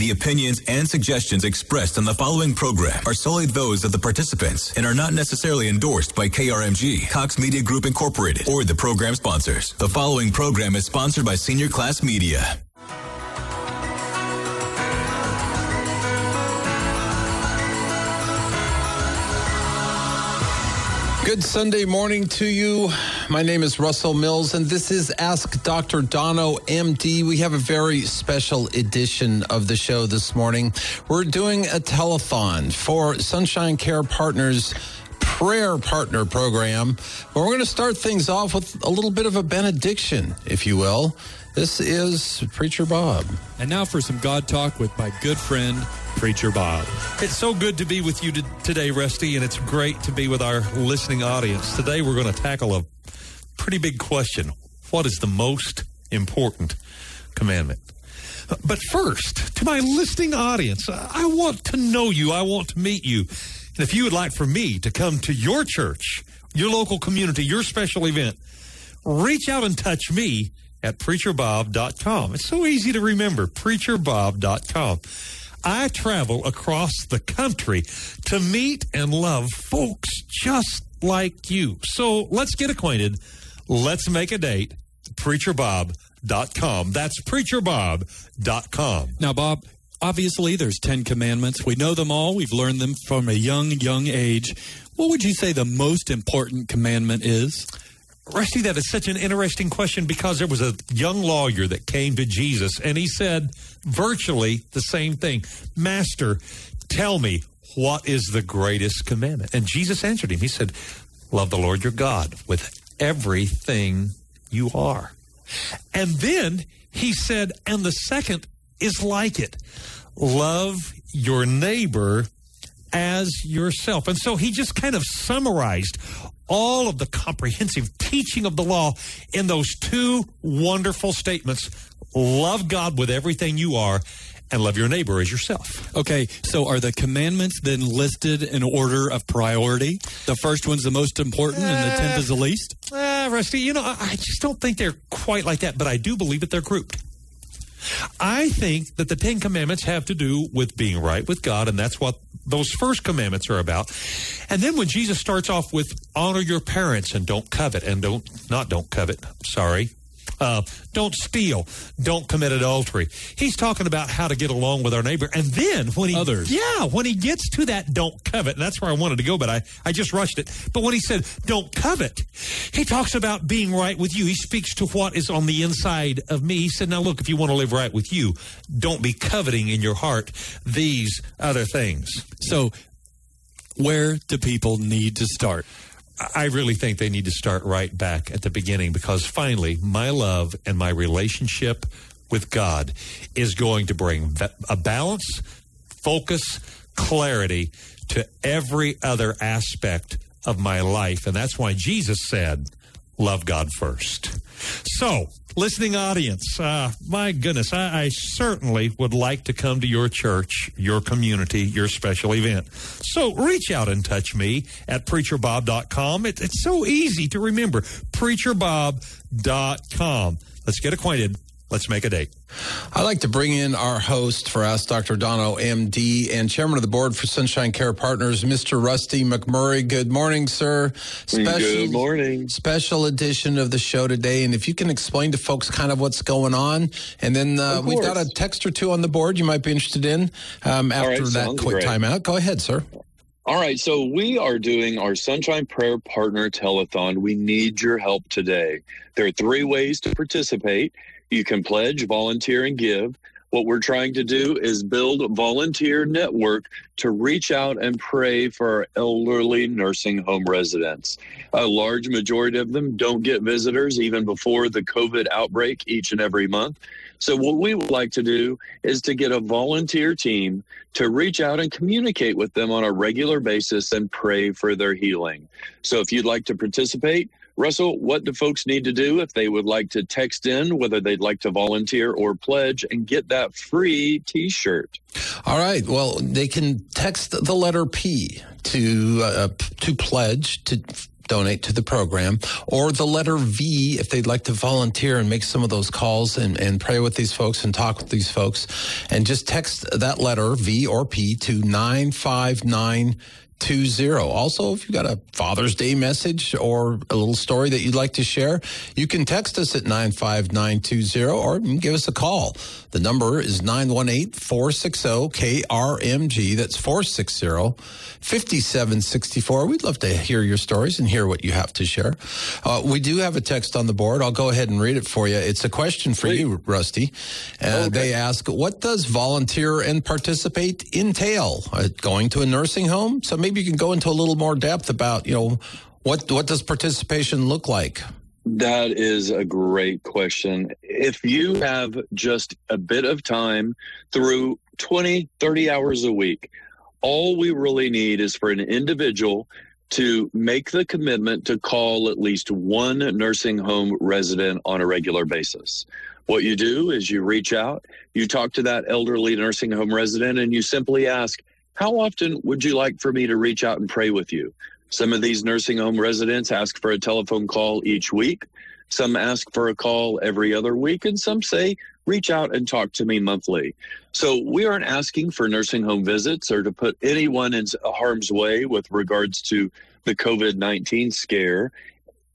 The opinions and suggestions expressed on the following program are solely those of the participants and are not necessarily endorsed by KRMG, Cox Media Group Incorporated, or the program sponsors. The following program is sponsored by Senior Class Media. Good Sunday morning to you. My name is Russell Mills, and this is Ask Dr. Dono, MD. We have a very special edition of the show this morning. We're doing a telethon for Sunshine Care Partners prayer partner program. But we're going to start things off with a little bit of a benediction, if you will. This is Preacher Bob. And now for some God talk with my good friend, Preacher Bob. It's so good to be with you today, Rusty, and it's great to be with our listening audience. Today, we're going to tackle a pretty big question What is the most important commandment? But first, to my listening audience, I want to know you. I want to meet you. And if you would like for me to come to your church, your local community, your special event, reach out and touch me at preacherbob.com. It's so easy to remember, preacherbob.com. I travel across the country to meet and love folks just like you. So let's get acquainted. Let's make a date. Preacherbob.com. That's preacherbob.com. Now, Bob, obviously there's 10 commandments. We know them all. We've learned them from a young, young age. What would you say the most important commandment is? Rusty, that is such an interesting question because there was a young lawyer that came to Jesus and he said virtually the same thing Master, tell me, what is the greatest commandment? And Jesus answered him. He said, Love the Lord your God with everything you are. And then he said, And the second is like it love your neighbor as yourself. And so he just kind of summarized all of the comprehensive teaching of the law in those two wonderful statements love God with everything you are and love your neighbor as yourself. Okay, so are the commandments then listed in order of priority? The first one's the most important uh, and the tenth is the least? Uh, Rusty, you know, I just don't think they're quite like that, but I do believe that they're grouped. I think that the Ten Commandments have to do with being right with God, and that's what those first commandments are about. And then when Jesus starts off with honor your parents and don't covet and don't not don't covet, sorry, uh, don't steal, don't commit adultery. He's talking about how to get along with our neighbor. And then when he, Others. yeah, when he gets to that don't covet, that's where I wanted to go, but I, I just rushed it. But when he said don't covet, he talks about being right with you. He speaks to what is on the inside of me. He said, now look, if you want to live right with you, don't be coveting in your heart these other things. So where do people need to start? I really think they need to start right back at the beginning because finally, my love and my relationship with God is going to bring a balance, focus, clarity to every other aspect of my life. And that's why Jesus said, love God first. So, listening audience, uh, my goodness, I, I, certainly would like to come to your church, your community, your special event. So, reach out and touch me at preacherbob.com. It, it's so easy to remember preacherbob.com. Let's get acquainted Let's make a date. I'd like to bring in our host for Ask Dr. Dono, MD, and chairman of the board for Sunshine Care Partners, Mr. Rusty McMurray. Good morning, sir. Special, Good morning. Special edition of the show today. And if you can explain to folks kind of what's going on, and then uh, we've got a text or two on the board you might be interested in um, after right, that quick great. timeout. Go ahead, sir. All right, so we are doing our Sunshine Prayer Partner Telethon. We need your help today. There are three ways to participate. You can pledge, volunteer, and give. What we're trying to do is build a volunteer network to reach out and pray for our elderly nursing home residents. A large majority of them don't get visitors even before the COVID outbreak each and every month. So, what we would like to do is to get a volunteer team to reach out and communicate with them on a regular basis and pray for their healing. So, if you'd like to participate, Russell, what do folks need to do if they would like to text in, whether they'd like to volunteer or pledge, and get that free t shirt? All right. Well, they can text the letter P to, uh, to pledge to donate to the program, or the letter V if they'd like to volunteer and make some of those calls and, and pray with these folks and talk with these folks. And just text that letter V or P to 959 20. Also, if you've got a Father's Day message or a little story that you'd like to share, you can text us at 95920 or give us a call. The number is 918 460 KRMG. That's 460 5764. We'd love to hear your stories and hear what you have to share. Uh, we do have a text on the board. I'll go ahead and read it for you. It's a question for Please. you, Rusty. Uh, okay. They ask, what does volunteer and participate entail? Uh, going to a nursing home? So maybe you can go into a little more depth about, you know, what, what does participation look like? That is a great question. If you have just a bit of time through 20, 30 hours a week, all we really need is for an individual to make the commitment to call at least one nursing home resident on a regular basis. What you do is you reach out, you talk to that elderly nursing home resident, and you simply ask, How often would you like for me to reach out and pray with you? Some of these nursing home residents ask for a telephone call each week. Some ask for a call every other week, and some say, reach out and talk to me monthly. So we aren't asking for nursing home visits or to put anyone in harm's way with regards to the COVID 19 scare.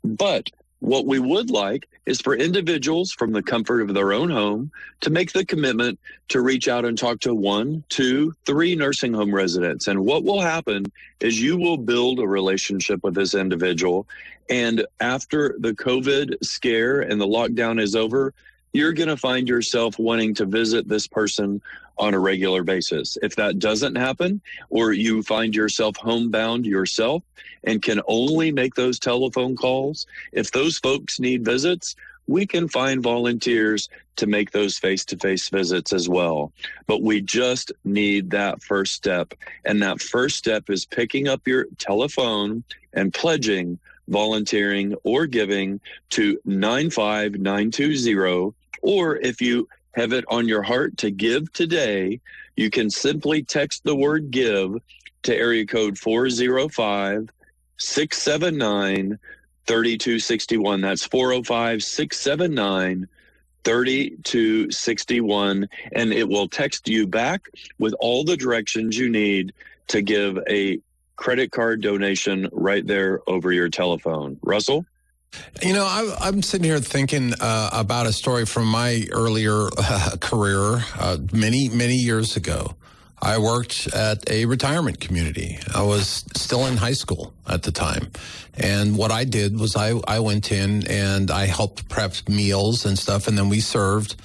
But what we would like is for individuals from the comfort of their own home to make the commitment to reach out and talk to one, two, three nursing home residents. And what will happen is you will build a relationship with this individual. And after the COVID scare and the lockdown is over, you're going to find yourself wanting to visit this person on a regular basis. If that doesn't happen, or you find yourself homebound yourself and can only make those telephone calls, if those folks need visits, we can find volunteers to make those face to face visits as well. But we just need that first step. And that first step is picking up your telephone and pledging volunteering or giving to 95920 or if you have it on your heart to give today, you can simply text the word give to area code 405 679 3261. That's 405 679 3261. And it will text you back with all the directions you need to give a credit card donation right there over your telephone. Russell? You know, I, am sitting here thinking uh, about a story from my earlier uh, career uh, many, many years ago. I worked at a retirement community. I was still in high school at the time. And what I did was I, I went in and I helped prep meals and stuff, and then we served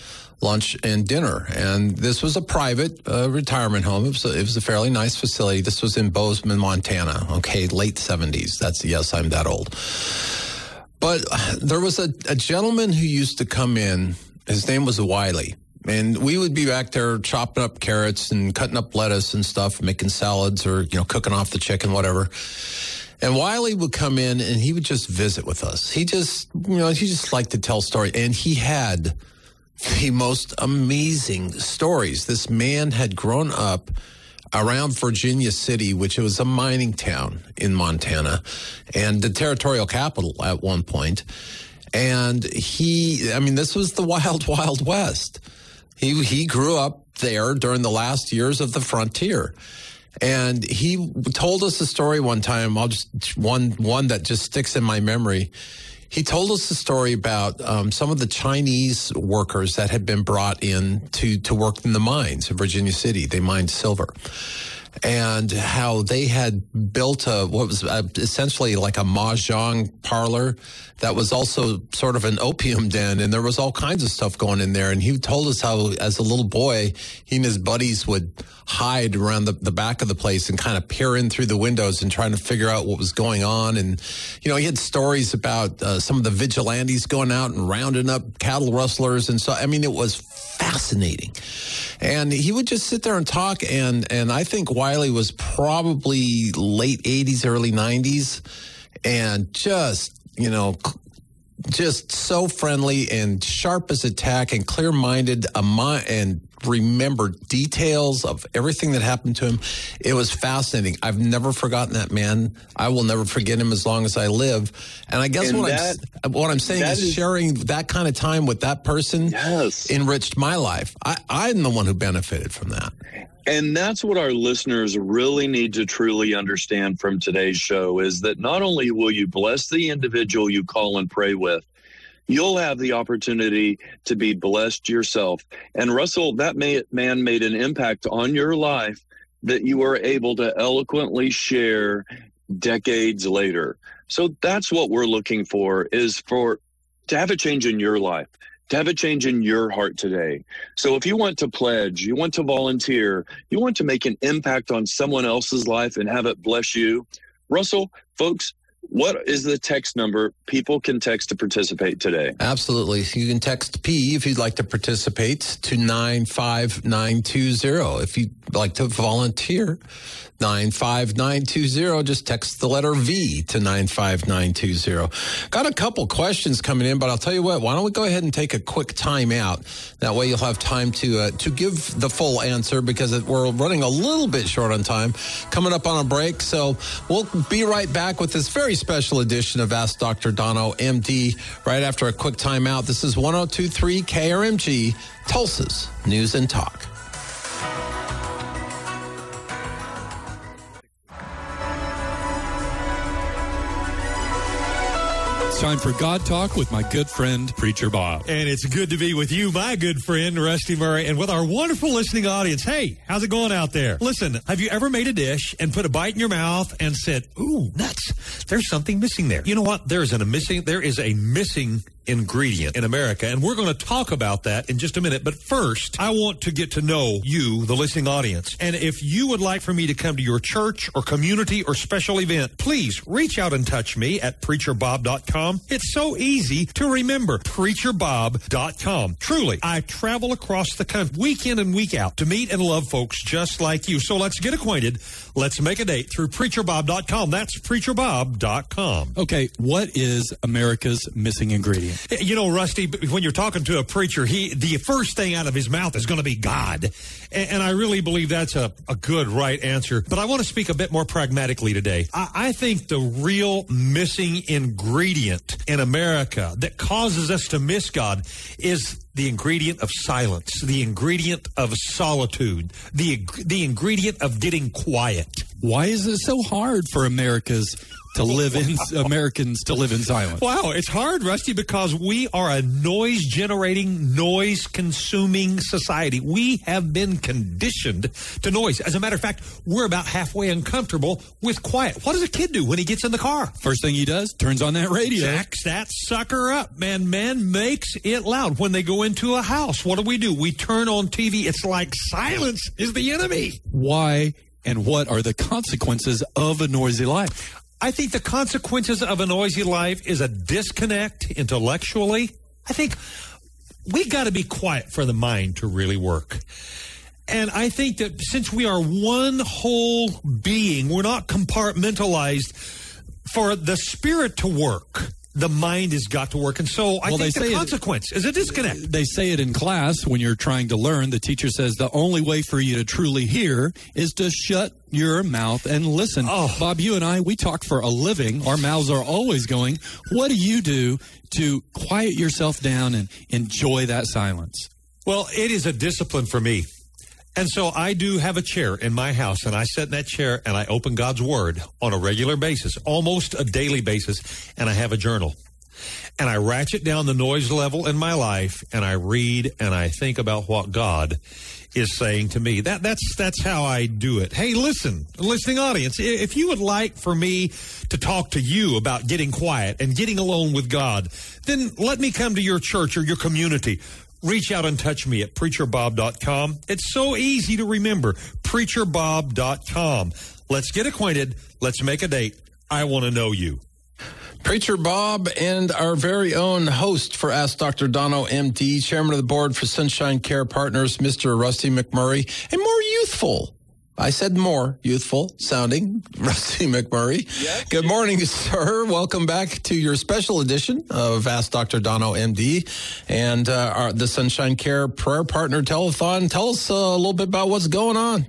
lunch and dinner. And this was a private uh, retirement home. It was, a, it was a fairly nice facility. This was in Bozeman, Montana. Okay, late 70s. That's, yes, I'm that old. But there was a, a gentleman who used to come in. His name was Wiley. And we would be back there chopping up carrots and cutting up lettuce and stuff, making salads or, you know, cooking off the chicken, whatever. And Wiley would come in and he would just visit with us. He just, you know, he just liked to tell stories. And he had the most amazing stories. This man had grown up around Virginia City, which was a mining town in Montana and the territorial capital at one point. And he, I mean, this was the wild, wild west. He, he grew up there during the last years of the frontier. And he told us a story one time. I'll just, one, one that just sticks in my memory. He told us a story about um, some of the Chinese workers that had been brought in to, to work in the mines in Virginia City. They mined silver and how they had built a what was a, essentially like a mahjong parlor that was also sort of an opium den, and there was all kinds of stuff going in there. And he told us how, as a little boy, he and his buddies would hide around the, the back of the place and kind of peer in through the windows and trying to figure out what was going on. And you know, he had stories about uh, some of the vigilantes going out and rounding up cattle rustlers, and so I mean, it was fascinating. And he would just sit there and talk. And, and I think Wiley was probably late 80s, early 90s, and just, you know, just so friendly and sharp as a tack and clear minded and remember details of everything that happened to him. It was fascinating. I've never forgotten that man. I will never forget him as long as I live. And I guess And what, that- I'm, what I'm saying is, is- sharing that kind of time with that person Yes. enriched my life. I, I'm the one who benefited from that. And that's what our listeners really need to truly understand from today's show is that not only will you bless the individual you call and pray with, you'll have the opportunity to be blessed yourself. And Russell, that man made an impact on your life that you were able to eloquently share decades later. So that's what we're looking for is for to have a change in your life, to have a change in your heart today. So if you want to pledge, you want to volunteer, you want to make an impact on someone else's life and have it bless you, Russell, folks, what is the text number people can text to participate today? Absolutely. You can text P if you'd like to participate to 95920. If you'd like to volunteer, 95920. Just text the letter V to 95920. Got a couple questions coming in, but I'll tell you what, why don't we go ahead and take a quick time out? That way you'll have time to uh, to give the full answer because we're running a little bit short on time. Coming up on a break. So we'll be right back with this very special edition of Ask Dr. Dono, MD, right after a quick timeout. This is 1023 KRMG, Tulsa's News and Talk. Time for God Talk with my good friend, Preacher Bob. And it's good to be with you, my good friend, Rusty Murray, and with our wonderful listening audience. Hey, how's it going out there? Listen, have you ever made a dish and put a bite in your mouth and said, ooh, nuts, there's something missing there? You know what? There's an, a missing, there is a missing ingredient in America, and we're going to talk about that in just a minute. But first, I want to get to know you, the listening audience. And if you would like for me to come to your church or community or special event, please reach out and touch me at preacherbob.com. It's so easy to remember, preacherbob.com. Truly, I travel across the country week in and week out to meet and love folks just like you. So let's get acquainted. Let's make a date through preacherbob.com. That's preacherbob.com. Okay, what is America's missing ingredient? You know, Rusty, when you're talking to a preacher, he the first thing out of his mouth is going to be God. And, and I really believe that's a, a good, right answer. But I want to speak a bit more pragmatically today. I, I think the real missing ingredient in America that causes us to miss God is the ingredient of silence, the ingredient of solitude, the, the ingredient of getting quiet. Why is it so hard for Americans to live in Americans to live in silence? Wow, it's hard, Rusty, because we are a noise generating, noise consuming society. We have been conditioned to noise. As a matter of fact, we're about halfway uncomfortable with quiet. What does a kid do when he gets in the car? First thing he does, turns on that radio. Jacks that sucker up, man. Man makes it loud. When they go into a house, what do we do? We turn on TV. It's like silence is the enemy. Why and what are the consequences of a noisy life? I think the consequences of a noisy life is a disconnect intellectually. I think we got to be quiet for the mind to really work. And I think that since we are one whole being, we're not compartmentalized for the spirit to work. The mind has got to work. And so I Well, they think the say consequence is a disconnect. They say it in class when you're trying to learn. The teacher says the only way for you to truly hear is to shut your mouth and listen. Oh. Bob, you and I, we talk for a living. Our mouths are always going. What do you do to quiet yourself down and enjoy that silence? Well, it is a discipline for me. And so I do have a chair in my house, and I sit in that chair and I open God's Word on a regular basis, almost a daily basis, and I have a journal. And I ratchet down the noise level in my life, and I read and I think about what God is saying to me. That that's that's how I do it. Hey, listen, listening audience, if you would like for me to talk to you about getting quiet and getting alone with God, then let me come to your church or your community. Reach out and touch me at preacherbob.com. It's so easy to remember. preacherbob.com. Let's get acquainted. Let's make a date. I want to know you. Preacher Bob and our very own host for Ask Dr. Dono, MD, chairman of the board for Sunshine Care Partners, Mr. Rusty McMurray, and more youthful I said more youthful sounding, Rusty McMurray. Yes. Good morning, sir. Welcome back to your special edition of Ask Dr. Dono, MD, and uh, our, the Sunshine Care Prayer Partner Telethon. Tell us uh, a little bit about what's going on.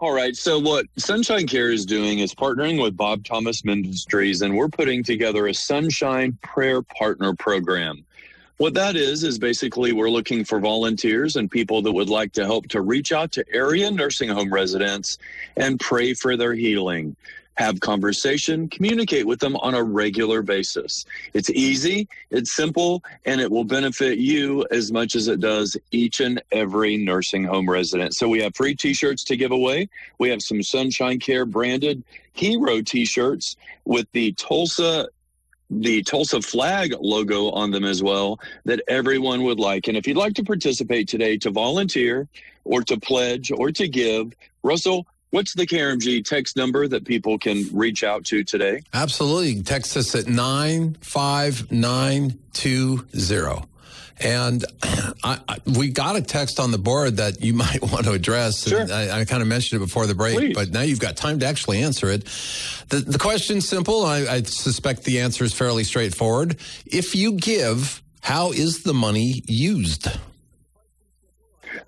All right. So, what Sunshine Care is doing is partnering with Bob Thomas Ministries, and we're putting together a Sunshine Prayer Partner Program. What that is, is basically we're looking for volunteers and people that would like to help to reach out to area nursing home residents and pray for their healing. Have conversation, communicate with them on a regular basis. It's easy, it's simple, and it will benefit you as much as it does each and every nursing home resident. So we have free t-shirts to give away. We have some Sunshine Care branded hero t-shirts with the Tulsa the Tulsa flag logo on them as well that everyone would like. And if you'd like to participate today to volunteer or to pledge or to give, Russell, what's the KRMG text number that people can reach out to today? Absolutely. Text us at 95920. And I, I, we got a text on the board that you might want to address. Sure. I, I, kind of mentioned it before the break, Please. but now you've got time to actually answer it. The, the question's simple. I, I suspect the answer is fairly straightforward. If you give, how is the money used?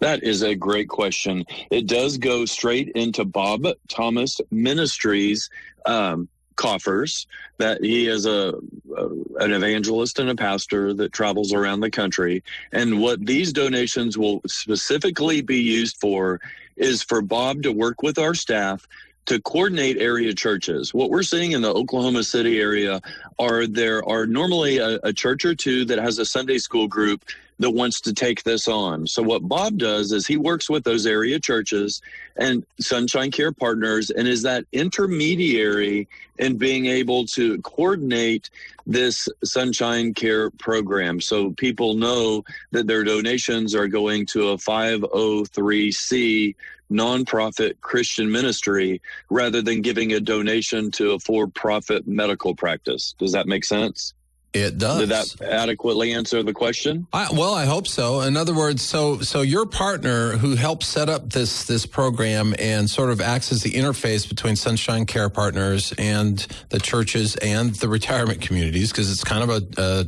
That is a great question. It does go straight into Bob Thomas Ministries um, coffers. That he is a, a an evangelist and a pastor that travels around the country. And what these donations will specifically be used for is for Bob to work with our staff to coordinate area churches. What we're seeing in the Oklahoma City area are there are normally a, a, church or two that has a Sunday school group that wants to take this on. So what Bob does is he works with those area churches and Sunshine Care partners and is that intermediary in being able to coordinate this Sunshine Care program so people know that their donations are going to a 503c nonprofit Christian ministry rather than giving a donation to a for profit medical practice. Does that make sense? It does. Did that adequately answer the question? I, well, I hope so. In other words, so so your partner who helped set up this this program and sort of acts as the interface between Sunshine Care Partners and the churches and the retirement communities because it's kind of a,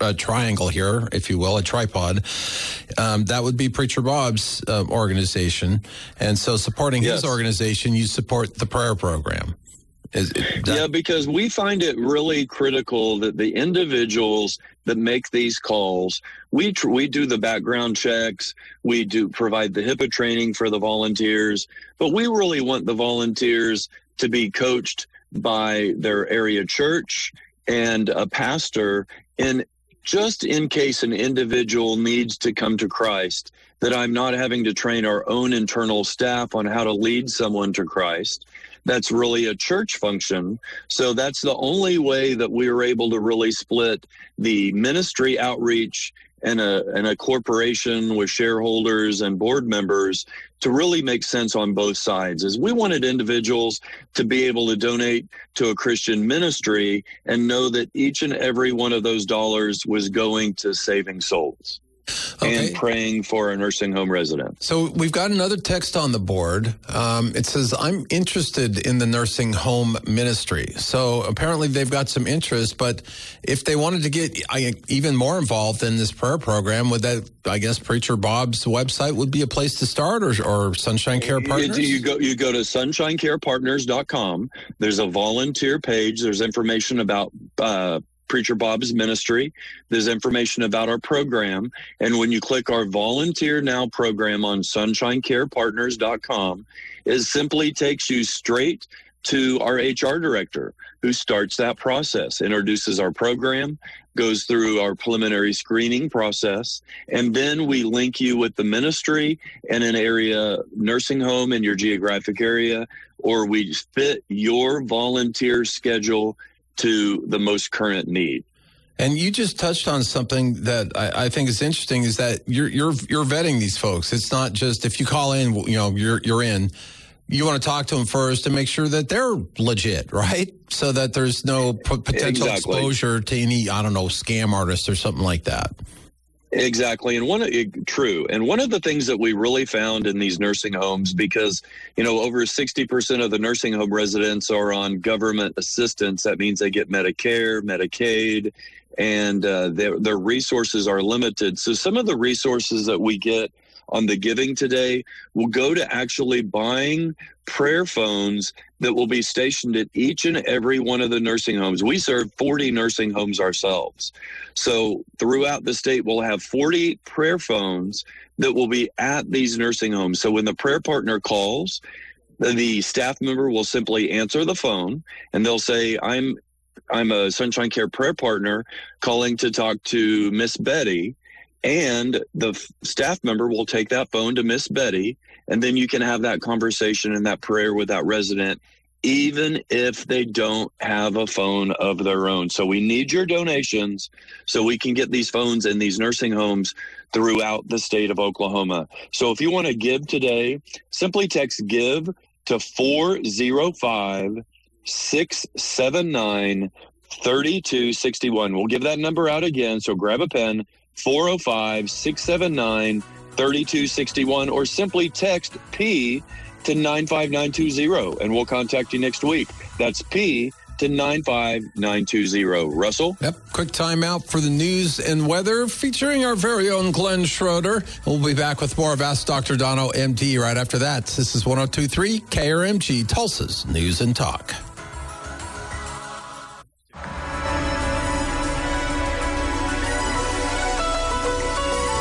a, a, triangle here, if you will, a tripod. Um, that would be Preacher Bob's uh, organization, and so supporting Yes. his organization, you support the prayer program. That- Yeah, because we find it really critical that the individuals that make these calls, we tr- we do the background checks, we do provide the HIPAA training for the volunteers, but we really want the volunteers to be coached by their area church and a pastor and just in case an individual needs to come to Christ, that I'm not having to train our own internal staff on how to lead someone to Christ. That's really a church function. So that's the only way that we are able to really split the ministry outreach and a and a corporation with shareholders and board members to really make sense on both sides is we wanted individuals to be able to donate to a Christian ministry and know that each and every one of those dollars was going to saving souls Okay. and praying for a nursing home resident. So we've got another text on the board. Um, it says, I'm interested in the nursing home ministry. So apparently they've got some interest, but if they wanted to get I, even more involved in this prayer program, would that, I guess, Preacher Bob's website would be a place to start or, or Sunshine Care Partners? You, you go you go to sunshinecarepartners.com. There's a volunteer page. There's information about uh, Preacher Bob's ministry. There's information about our program. And when you click our volunteer now program on sunshinecarepartners.com, it simply takes you straight to our HR director who starts that process, introduces our program, goes through our preliminary screening process, and then we link you with the ministry and an area nursing home in your geographic area, or we fit your volunteer schedule to the most current need. And you just touched on something that I, I think is interesting is that you're you're you're vetting these folks. It's not just if you call in, you know, you're you're in. You want to talk to them first to make sure that they're legit, right? So that there's no p- potential Exactly. exposure to any I don't know scam artist or something like that. Exactly. And one true. And one of the things that we really found in these nursing homes because, you know, over 60% of the nursing home residents are on government assistance. That means they get Medicare, Medicaid, and uh, their their resources are limited. So some of the resources that we get on the giving today will go to actually buying prayer phones that will be stationed at each and every one of the nursing homes. We serve 40 nursing homes ourselves. So throughout the state, we'll have 40 prayer phones that will be at these nursing homes. So when the prayer partner calls, the staff member will simply answer the phone and they'll say, I'm I'm a Sunshine Care prayer partner calling to talk to Miss Betty and the f- staff member will take that phone to Miss Betty, and then you can have that conversation and that prayer with that resident, even if they don't have a phone of their own. So we need your donations so we can get these phones in these nursing homes throughout the state of Oklahoma. So if you want to give today, simply text give to 405 679 3261. We'll give that number out again. So grab a pen 405 679 3261 or simply text P to 95920 and we'll contact you next week. That's P to 95920. Russell? Yep. Quick timeout for the news and weather featuring our very own Glenn Schroeder. We'll be back with more of Ask Dr. Dono MD right after that. This is 1023 KRMG Tulsa's News and Talk.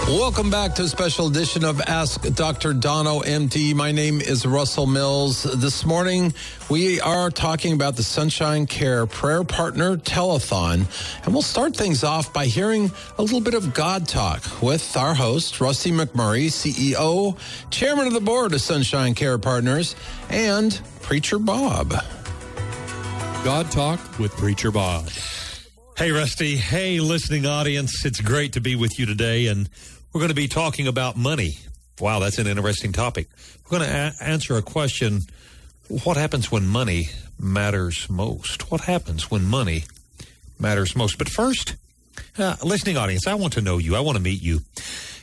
Welcome back to a special edition of Ask Dr. Dono MD. My name is Russell Mills. This morning, we are talking about the Sunshine Care Prayer Partner Telethon. And we'll start things off by hearing a little bit of God talk with our host, Rusty McMurray, CEO, Chairman of the Board of Sunshine Care Partners, and Preacher Bob. God Talk with Preacher Bob. Hey, Rusty. Hey, listening audience. It's great to be with you today. And we're going to be talking about money. Wow, that's an interesting topic. We're going to a- answer a question What happens when money matters most? What happens when money matters most? But first, uh, listening audience, I want to know you. I want to meet you.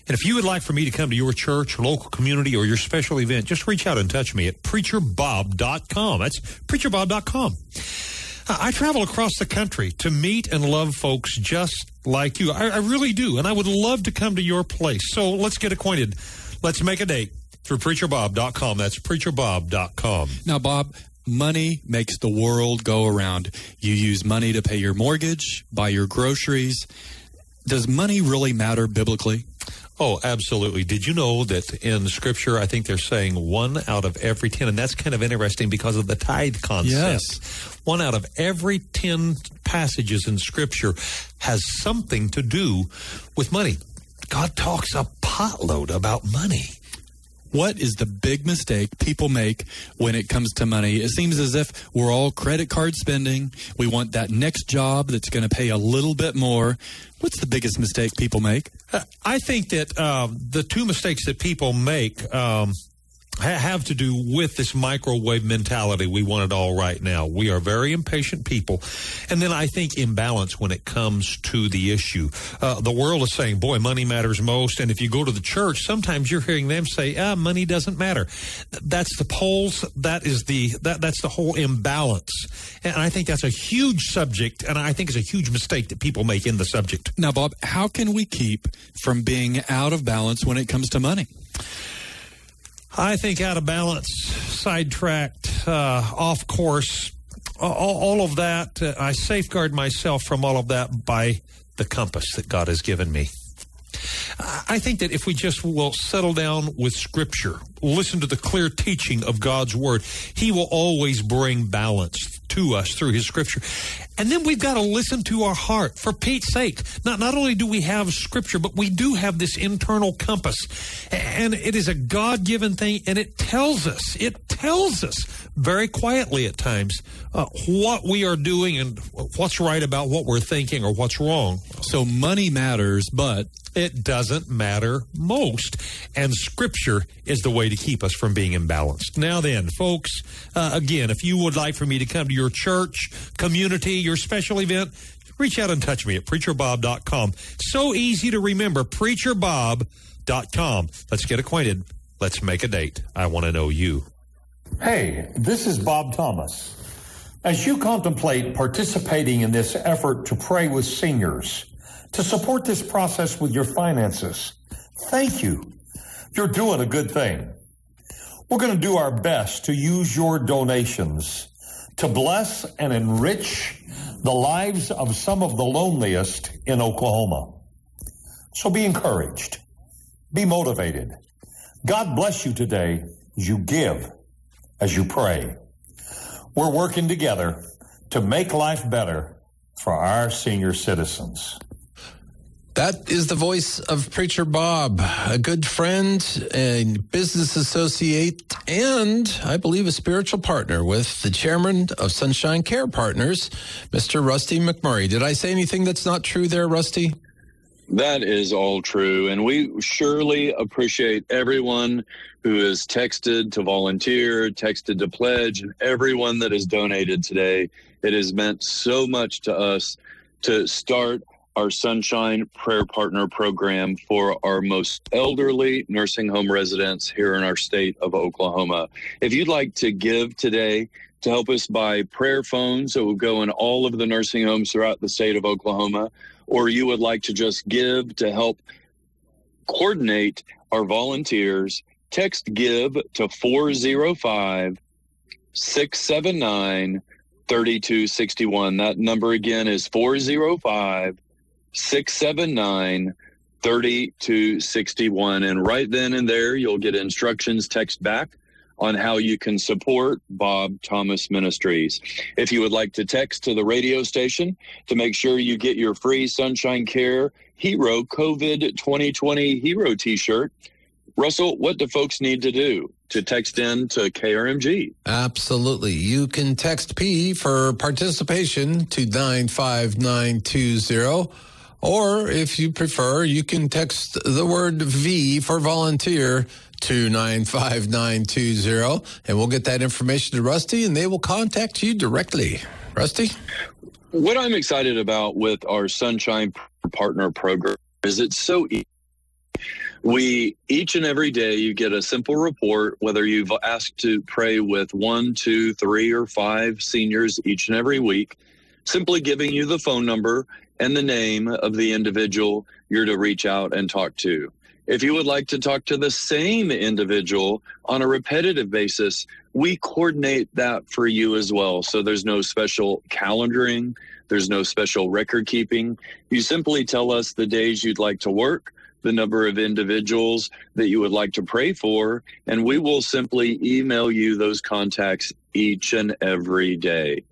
And if you would like for me to come to your church, local community, or your special event, just reach out and touch me at preacherbob.com. That's preacherbob.com. Ah, I travel across the country to meet and love folks just like you. I, I, really do. And I would love to come to your place. So let's get acquainted. Let's make a date through preacherbob.com. That's preacherbob.com. Now, Bob, money makes the world go around. You use money to pay your mortgage, buy your groceries. Does money really matter biblically? Oh, absolutely. Did you know that in Scripture, I think they're saying one out of every 10, and that's kind of interesting because of the tithe concept. Yes. One out of every 10 passages in Scripture has something to do with money. God talks a potload about money. What is the big mistake people make when it comes to money? It seems as if we're all credit card spending. We want that next job that's going to pay a little bit more. What's the biggest mistake people make? I think that um, the two mistakes that people make um, have to do with this microwave mentality. We want it all right now. We are very impatient people. And then I think imbalance when it comes to the issue. Uh, the world is saying, boy, money matters most. And if you go to the church, sometimes you're hearing them say, ah, money doesn't matter. That's the poles. That is the, that, that's the whole imbalance. And I think that's a huge subject. And I think it's a huge mistake that people make in the subject. Now, Bob, how can we keep from being out of balance when it comes to money? I think out of balance, sidetracked, uh, off course, all, all of that. Uh, I safeguard myself from all of that by the compass that God has given me. I think that if we just will settle down with Scripture, listen to the clear teaching of God's Word, He will always bring balance to us through His Scripture. And then we've got to listen to our heart. For Pete's sake, not, not only do we have Scripture, but we do have this internal compass. And it is a God given thing, and it tells us, it tells us very quietly at times uh, what we are doing and what's right about what we're thinking or what's wrong. So money matters, but it doesn't matter most. And Scripture is the way to keep us from being imbalanced. Now, then, folks, uh, again, if you would like for me to come to your church, community, your special event, reach out and touch me at preacherbob.com. So easy to remember, preacherbob.com. Let's get acquainted. Let's make a date. I want to know you. Hey, this is Bob Thomas. As you contemplate participating in this effort to pray with seniors, to support this process with your finances, thank you. You're doing a good thing. We're going to do our best to use your donations to bless and enrich the lives of some of the loneliest in Oklahoma. So be encouraged. Be motivated. God bless you today as you give, as you pray. We're working together to make life better for our senior citizens. That is the voice of Preacher Bob, a good friend, and business associate, and I believe a spiritual partner with the chairman of Sunshine Care Partners, Mr. Rusty McMurray. Did I say anything that's not true there, Rusty? That is all true. And we surely appreciate everyone who has texted to volunteer, texted to pledge, and everyone that has donated today. It has meant so much to us to start our Sunshine Prayer Partner program for our most elderly nursing home residents here in our state of Oklahoma. If you'd like to give today to help us buy prayer phones that will go in all of the nursing homes throughout the state of Oklahoma, or you would like to just give to help coordinate our volunteers, text give to 405 679 3261. That number again is 405 679 3261. And right then and there, you'll get instructions text back on how you can support Bob Thomas Ministries. If you would like to text to the radio station to make sure you get your free Sunshine Care Hero COVID 2020 Hero t shirt, Russell, what do folks need to do to text in to KRMG? Absolutely. You can text P for participation to 95920. Or if you prefer, you can text the word V for volunteer to 95920 and we'll get that information to Rusty and they will contact you directly. Rusty? What I'm excited about with our Sunshine Partner program is it's so easy. We each and every day you get a simple report, whether you've asked to pray with one, two, three, or five seniors each and every week, simply giving you the phone number and the name of the individual you're to reach out and talk to. If you would like to talk to the same individual on a repetitive basis, we coordinate that for you as well. So there's no special calendaring, there's no special record keeping. You simply tell us the days you'd like to work, the number of individuals that you would like to pray for, and we will simply email you those contacts each and every day.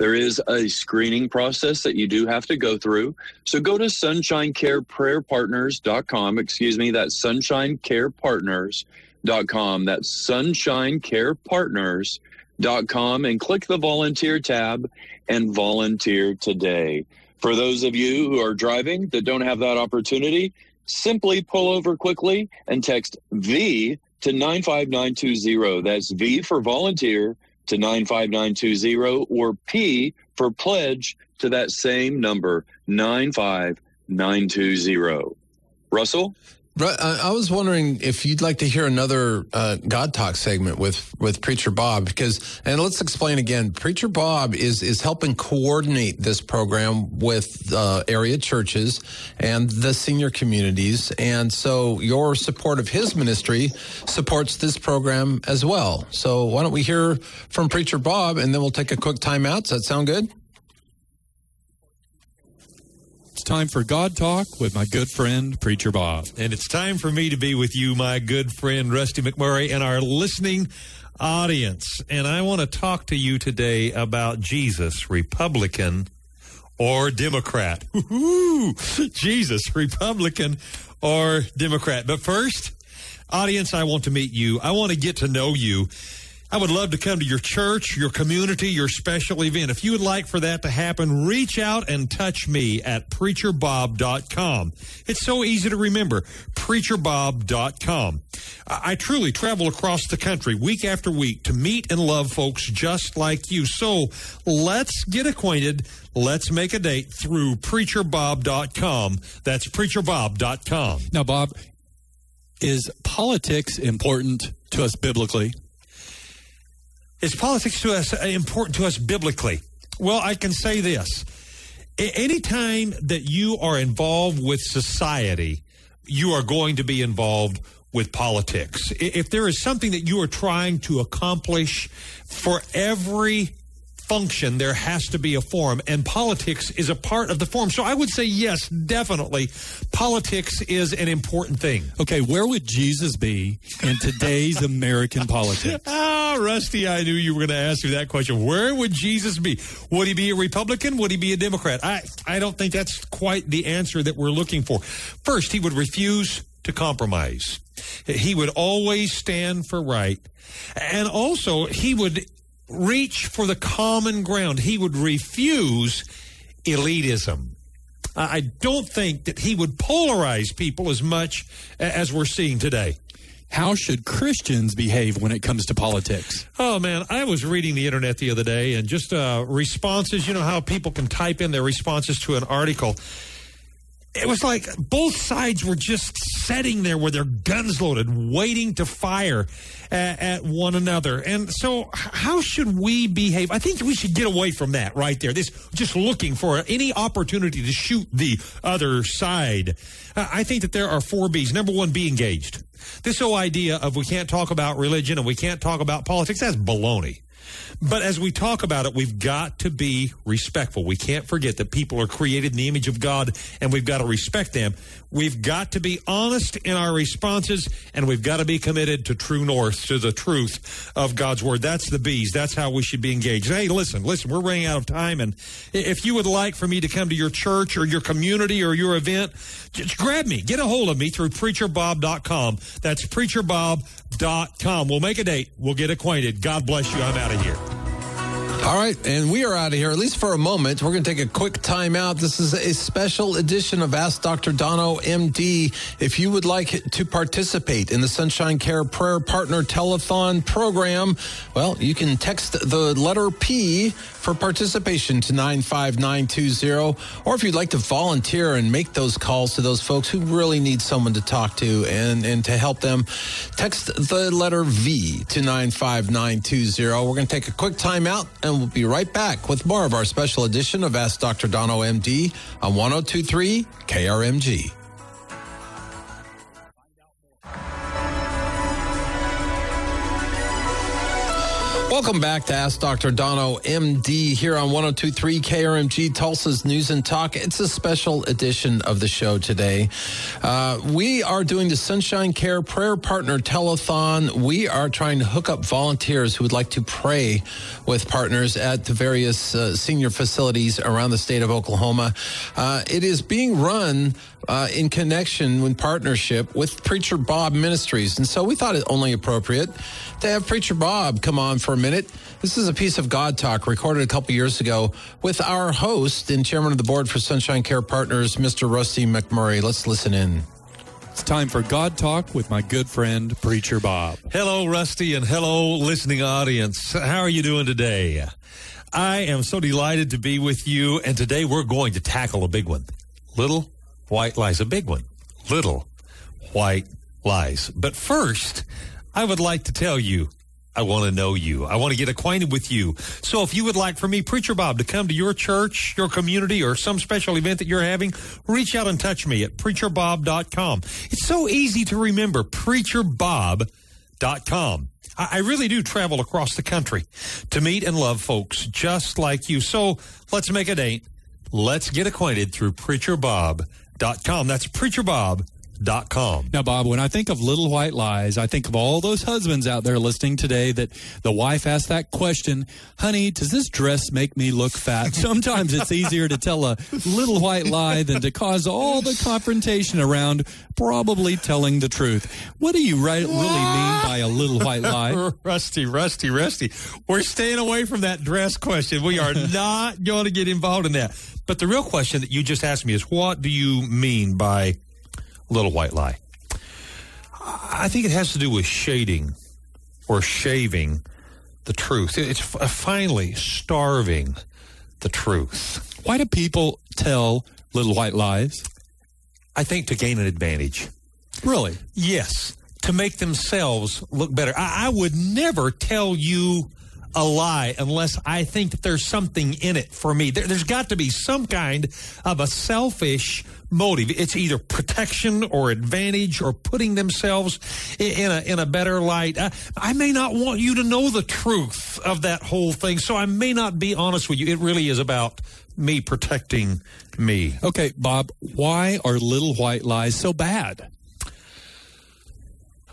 There is a screening process that you do have to go through. So go to sunshinecareprayerpartners.com. Excuse me, that's sunshinecarepartners.com. That's sunshinecarepartners.com and click the volunteer tab and volunteer today. For those of you who are driving that don't have that opportunity, simply pull over quickly and text V to 95920. That's V for volunteer to 95920 or P for pledge to that same number, 95920. Russell? I was wondering if you'd like to hear another uh, God Talk segment with with Preacher Bob because, and let's explain again. Preacher Bob is is helping coordinate this program with uh, area churches and the senior communities, and so your support of his ministry supports this program as well. So why don't we hear from Preacher Bob, and then we'll take a quick timeout. Does that sound good? It's time for God Talk with my good friend, Preacher Bob. And it's time for me to be with you, my good friend, Rusty McMurray, and our listening audience. And I want to talk to you today about Jesus, Republican or Democrat. Jesus, Republican or Democrat. But first, audience, I want to meet you. I want to get to know you. I would love to come to your church, your community, your special event. If you would like for that to happen, reach out and touch me at preacherbob.com. It's so easy to remember, preacherbob.com. I truly travel across the country week after week to meet and love folks just like you. So let's get acquainted. Let's make a date through preacherbob.com. That's preacherbob.com. Now, Bob, is politics important to us biblically? Is politics to us uh, important to us biblically? Well, I can say this. Anytime that you are involved with society, you are going to be involved with politics. If there is something that you are trying to accomplish for every function, there has to be a form, and politics is a part of the form. So I would say, yes, definitely, politics is an important thing. Okay, where would Jesus be in today's American politics? Ah, Rusty, I knew you were going to ask me that question. Where would Jesus be? Would he be a Republican? Would he be a Democrat? I, I don't think that's quite the answer that we're looking for. First, he would refuse to compromise. He would always stand for right. And also, he would reach for the common ground. He would refuse elitism. I don't think that he would polarize people as much as we're seeing today. How should Christians behave when it comes to politics? Oh, man, I was reading the internet the other day and just uh, responses. You know how people can type in their responses to an article it was like both sides were just sitting there with their guns loaded, waiting to fire at, at, one another. And so, how should we behave? I think we should get away from that right there. This just looking for any opportunity to shoot the other side. Uh, I think that there are four B's. Number one, be engaged. This whole idea of we can't talk about religion and we can't talk about politics, that's baloney. But as we talk about it, we've got to be respectful. We can't forget that people are created in the image of God and we've got to respect them. We've got to be honest in our responses and we've got to be committed to true north, to the truth of God's word. That's the B's. That's how we should be engaged. Hey, listen, listen, we're running out of time. And if you would like for me to come to your church or your community or your event, just grab me. Get a hold of me through preacherbob.com. That's preacherbob.com. We'll make a date. We'll get acquainted. God bless you. I'm out of here. All right, and we are out of here, at least for a moment. We're going to take a quick time out. This is a special edition of Ask Dr. Dono, MD. If you would like to participate in the Sunshine Care Prayer Partner Telethon program, well, you can text the letter P for participation to 95920. Or if you'd like to volunteer and make those calls to those folks who really need someone to talk to and, and to help them, text the letter V to 95920. We're going to take a quick time out and we'll be right back with more of our special edition of Ask Dr. Dono MD on 1023 KRMG. Welcome back to Ask Dr. Dono, MD, here on 1023 KRMG, Tulsa's News and Talk. It's a special edition of the show today. Uh, we are doing the Sunshine Care Prayer Partner Telethon. We are trying to hook up volunteers who would like to pray with partners at the various uh, senior facilities around the state of Oklahoma. Uh, it is being run uh, in connection in partnership with Preacher Bob Ministries. And so we thought it only appropriate to have Preacher Bob come on for a minute. This is a piece of God talk recorded a couple years ago with our host and chairman of the board for Sunshine Care Partners, Mr. Rusty McMurray. Let's listen in. It's time for God Talk with my good friend, Preacher Bob. Hello, Rusty, and hello, listening audience. How are you doing today? I am so delighted to be with you, and today we're going to tackle a big one. Little white lies, a big one. Little white lies. But first, I would like to tell you I want to know you. I want to get acquainted with you. So if you would like for me, Preacher Bob, to come to your church, your community, or some special event that you're having, reach out and touch me at preacherbob.com. It's so easy to remember, preacherbob.com. I really do travel across the country to meet and love folks just like you. So let's make a date. Let's get acquainted through preacherbob.com. That's preacherbob.com Now, Bob, when I think of little white lies, I think of all those husbands out there listening today that the wife asked that question, honey, does this dress make me look fat? Sometimes it's easier to tell a little white lie than to cause all the confrontation around probably telling the truth. What do you really mean by a little white lie? Rusty, Rusty, Rusty. We're staying away from that dress question. We are not going to get involved in that. But the real question that you just asked me is what do you mean by little white lie? I think it has to do with shading or shaving the truth. It's finally starving the truth. Why do people tell little white lies? I think to gain an advantage. Really? Yes. To make themselves look better. I, I would never tell you a lie unless I think that there's something in it for me. There, has got to be some kind of a selfish motive. It's either protection or advantage or putting themselves in a in a better light. I, I, may not want you to know the truth of that whole thing, so I may not be honest with you. It really is about me protecting me. Okay, Bob, why are little white lies so bad?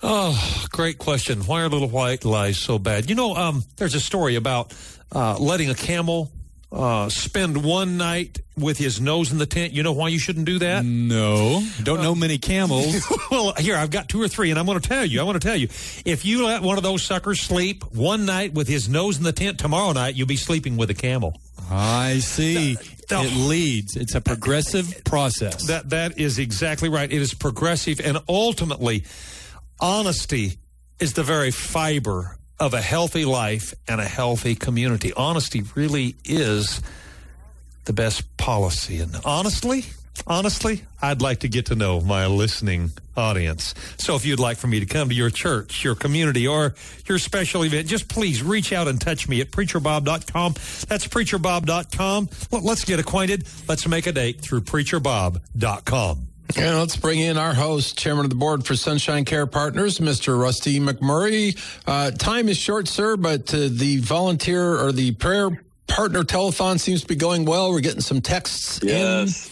Oh, great question. Why are little white lies so bad? You know, um, there's a story about uh, letting a camel uh, spend one night with his nose in the tent. You know why you shouldn't do that? No, don't uh, know many camels. well, here I've got two or three, and I'm going to tell you. I want to tell you, if you let one of those suckers sleep one night with his nose in the tent, tomorrow night you'll be sleeping with a camel. I see. The, the, it leads. It's a progressive process. That that is exactly right. It is progressive, and ultimately Honesty is the very fiber of a healthy life and a healthy community. Honesty really is the best policy. And honestly, honestly, I'd like to get to know my listening audience. So if you'd like for me to come to your church, your community, or your special event, just please reach out and touch me at preacherbob.com. That's preacherbob.com. Let's get acquainted. Let's make a date through preacherbob.com. And let's bring in our host, chairman of the board for Sunshine Care Partners, Mr. Rusty McMurray. Uh, time is short, sir, but uh, the volunteer or the prayer partner telethon seems to be going well. We're getting some texts yes. in.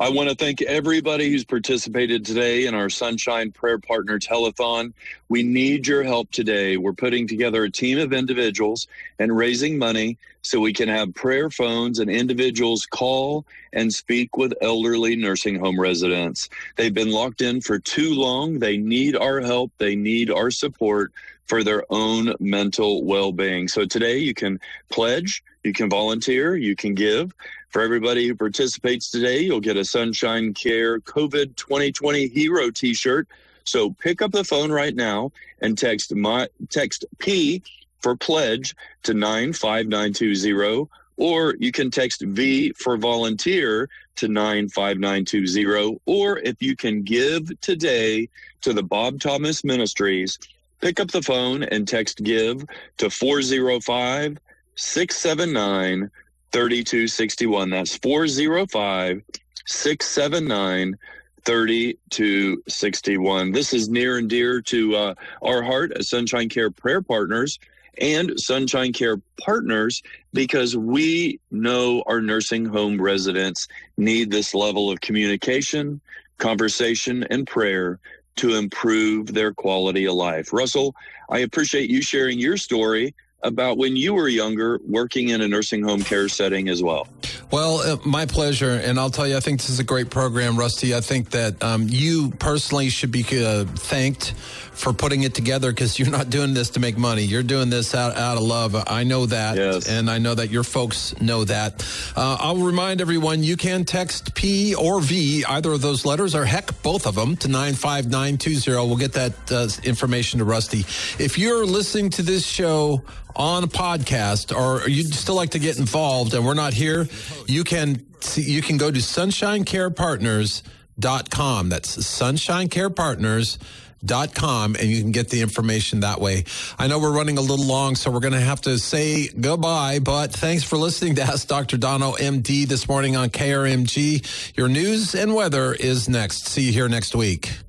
I want to thank everybody who's participated today in our Sunshine Prayer Partner Telethon. We need your help today. We're putting together a team of individuals and raising money so we can have prayer phones and individuals call and speak with elderly nursing home residents. They've been locked in for too long. They need our help, they need our support for their own mental well being. So today you can pledge, you can volunteer, you can give. For everybody who participates today, you'll get a Sunshine Care COVID 2020 Hero t shirt. So pick up the phone right now and text my text P for pledge to 95920 or you can text V for volunteer to 95920 or if you can give today to the Bob Thomas Ministries, pick up the phone and text give to 405 679 3261. That's 405 679 3261. This is near and dear to uh, our heart as Sunshine Care Prayer Partners and Sunshine Care Partners because we know our nursing home residents need this level of communication, conversation, and prayer to improve their quality of life. Russell, I appreciate you sharing your story about when you were younger working in a nursing home care setting as well. Well, uh, my pleasure. And I'll tell you, I think this is a great program, Rusty. I think that um, you personally should be uh, thanked for putting it together because you're not doing this to make money. You're doing this out, out of love. I know that. Yes. And I know that your folks know that. Uh, I'll remind everyone you can text P or V, either of those letters, or heck, both of them, to 95920. We'll get that uh, information to Rusty. If you're listening to this show on a podcast or you'd still like to get involved and we're not here, you can you can go to sunshinecarepartners.com. That's Sunshine Care Partners dot com and you can get the information that way. I know we're running a little long, so we're going to have to say goodbye, but thanks for listening to Ask Dr. Dono MD this morning on KRMG. Your news and weather is next. See you here next week.